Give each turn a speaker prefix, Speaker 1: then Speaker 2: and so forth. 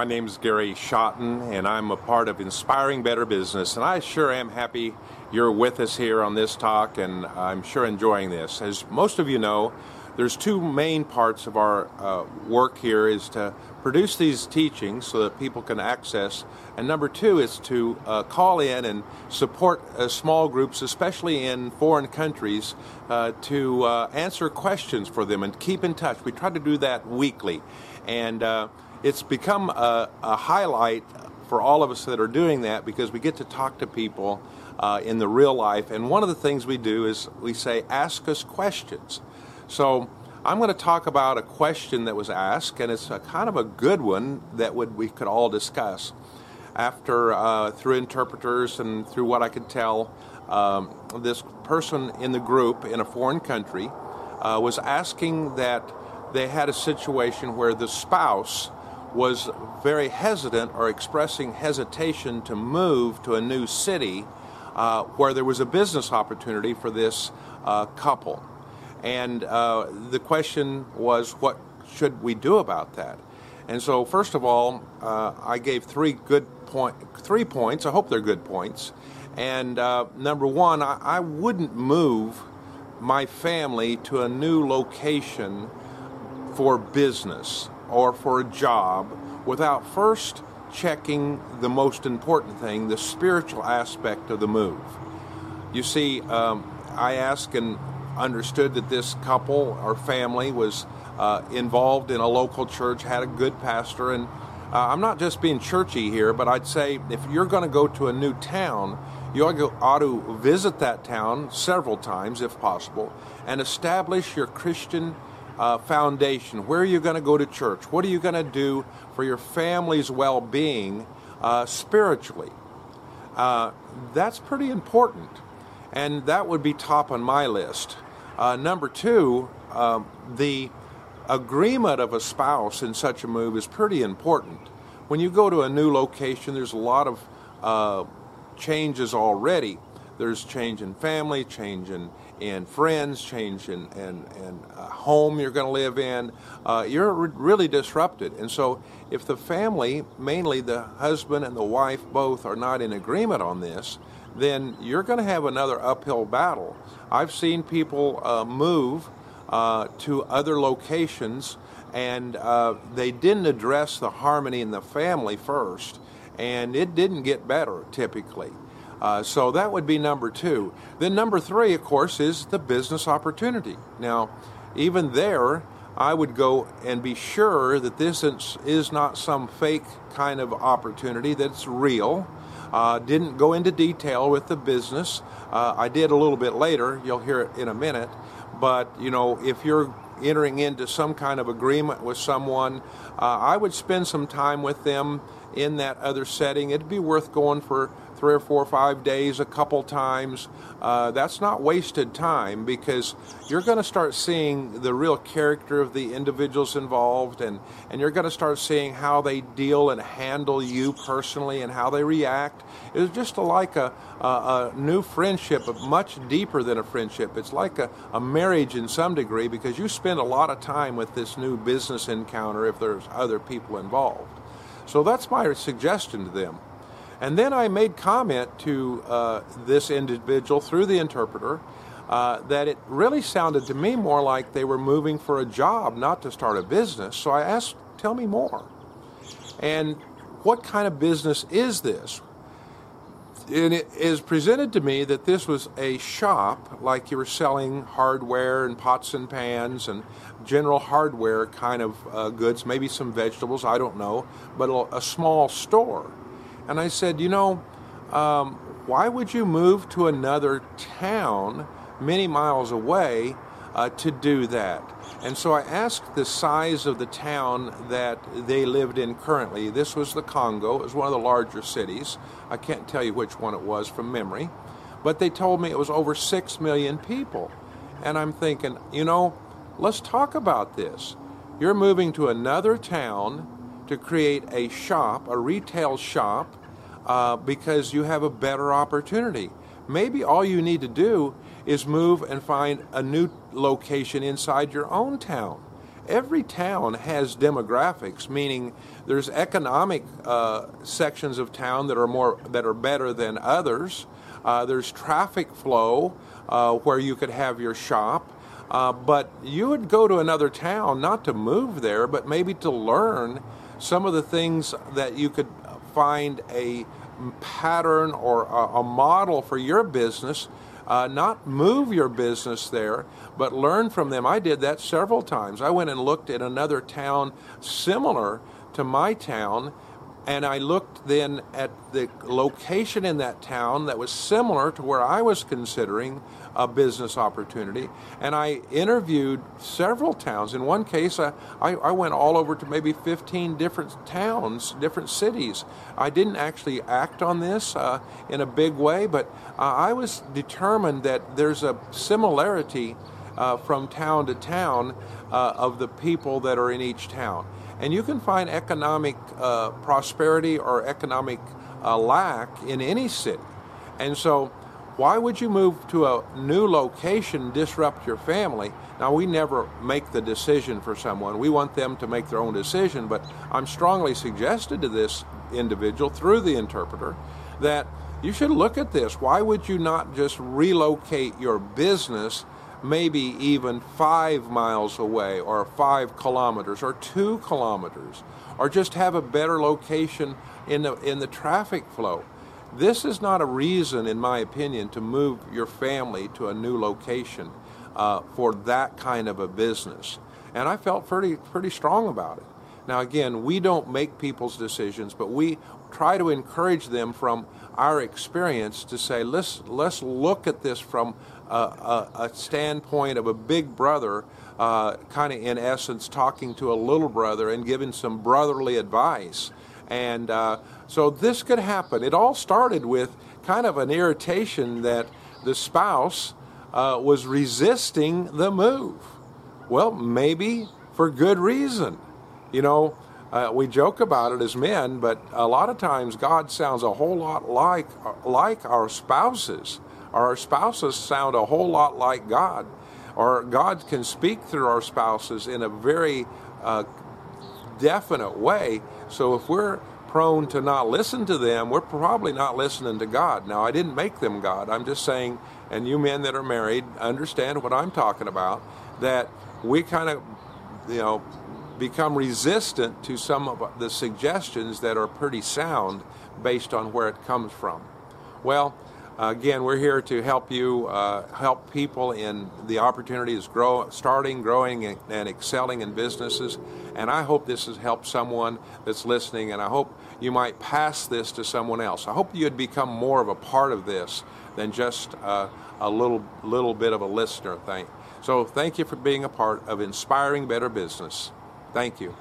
Speaker 1: My name is Gary Schotten, and I'm a part of Inspiring Better Business. And I sure am happy you're with us here on this talk, and I'm sure enjoying this. As most of you know, there's two main parts of our uh, work here is to produce these teachings so that people can access and number two is to uh, call in and support uh, small groups especially in foreign countries uh, to uh, answer questions for them and keep in touch we try to do that weekly and uh, it's become a, a, highlight for all of us that are doing that because we get to talk to people uh, in the real life and one of the things we do is we say ask us questions so I'm going to talk about a question that was asked, and it's a kind of a good one that would we could all discuss. After uh, through interpreters and through what I could tell, um, this person in the group in a foreign country uh, was asking that they had a situation where the spouse was very hesitant or expressing hesitation to move to a new city uh, where there was a business opportunity for this uh, couple. And uh, the question was, what should we do about that? And so, first of all, uh, I gave three good point, three points. I hope they're good points. And uh, number one, I, I wouldn't move my family to a new location for business or for a job without first checking the most important thing, the spiritual aspect of the move. You see, um, I asked and understood that this couple or family was uh, involved in a local church, had a good pastor, and uh, I'm not just being churchy here, but I'd say if you're going to go to a new town, you ought to visit that town several times if possible and establish your Christian uh, foundation. Where are you going to go to church? What are you going to do for your family's well being uh, spiritually? Uh, that's pretty important. And that would be top on my list. Uh, number two, um, the agreement of a spouse in such a move is pretty important. When you go to a new location, there's a lot of uh, changes already. There's change in family, change in, in friends, change in, in, in home you're going to live in. Uh, you're re- really disrupted. And so, if the family, mainly the husband and the wife, both are not in agreement on this, then you're going to have another uphill battle. I've seen people uh, move uh, to other locations and uh, they didn't address the harmony in the family first, and it didn't get better typically. Uh, so that would be number two. Then, number three, of course, is the business opportunity. Now, even there, I would go and be sure that this is not some fake kind of opportunity, that's real uh, didn't go into detail with the business. Uh, I did a little bit later. You'll hear it in a minute. But you know, if you're entering into some kind of agreement with someone, uh, I would spend some time with them in that other setting. It'd be worth going for three or four or five days a couple times. Uh, that's not wasted time because you're going to start seeing the real character of the individuals involved and, and you're going to start seeing how they deal and handle you personally and how they react. It's just like a, a, a, new friendship, much deeper than a friendship. It's like a, a marriage in some degree because you spend a lot of time with this new business encounter if there's other people involved. So that's my suggestion to them. And then I made comment to uh, this individual through the interpreter uh, that it really sounded to me more like they were moving for a job, not to start a business. So I asked, Tell me more. And what kind of business is this? And it is presented to me that this was a shop, like you were selling hardware and pots and pans and general hardware kind of uh, goods, maybe some vegetables, I don't know, but a small store. And I said, you know, um, why would you move to another town many miles away uh, to do that? And so I asked the size of the town that they lived in currently. This was the Congo, it was one of the larger cities. I can't tell you which one it was from memory, but they told me it was over 6 million people. And I'm thinking, you know, let's talk about this. You're moving to another town to create a shop, a retail shop, uh, because you have a better opportunity. Maybe all you need to do is move and find a new location inside your own town every town has demographics, meaning there's economic uh, sections of town that are more that are better than others. Uh, there's traffic flow uh, where you could have your shop. Uh, but you would go to another town not to move there, but maybe to learn some of the things that you could find a pattern or a, a model for your business. Uh, not move your business there, but learn from them. I did that several times. I went and looked at another town similar to my town and I looked then at the location in that town that was similar to where I was considering a business opportunity. And I interviewed several towns. In one case, I, I, I, went all over to maybe 15 different towns, different cities. I didn't actually act on this uh, in a big way, but uh, I was determined that there's a similarity uh, from town to town uh, of the people that are in each town. And you can find economic uh, prosperity or economic uh, lack in any city. And so, why would you move to a new location, disrupt your family? Now, we never make the decision for someone. We want them to make their own decision, but I'm strongly suggested to this individual through the interpreter that you should look at this. Why would you not just relocate your business maybe even five miles away, or five kilometers, or two kilometers, or just have a better location in the, in the traffic flow. This is not a reason, in my opinion, to move your family to a new location uh, for that kind of a business. And I felt pretty, pretty strong about it. Now, again, we don't make people's decisions, but we try to encourage them from our experience to say, let's, let's look at this from a, a, a standpoint of a big brother, uh, kind of in essence talking to a little brother and giving some brotherly advice. And uh, so this could happen. It all started with kind of an irritation that the spouse uh, was resisting the move. Well, maybe for good reason. You know, uh, we joke about it as men, but a lot of times God sounds a whole lot like like our spouses. Our spouses sound a whole lot like God, or God can speak through our spouses in a very uh, definite way. So if we're prone to not listen to them, we're probably not listening to God. Now, I didn't make them God. I'm just saying, and you men that are married understand what I'm talking about, that we kind of, you know, become resistant to some of the suggestions that are pretty sound based on where it comes from. Well, again, we're here to help you, uh, help people in the opportunities grow, starting, growing, and, excelling in businesses. And I hope this has helped someone that's listening, and I hope you might pass this to someone else. I hope you'd become more of a part of this than just uh, a little little bit of a listener. Thank. So thank you for being a part of inspiring better business. Thank you.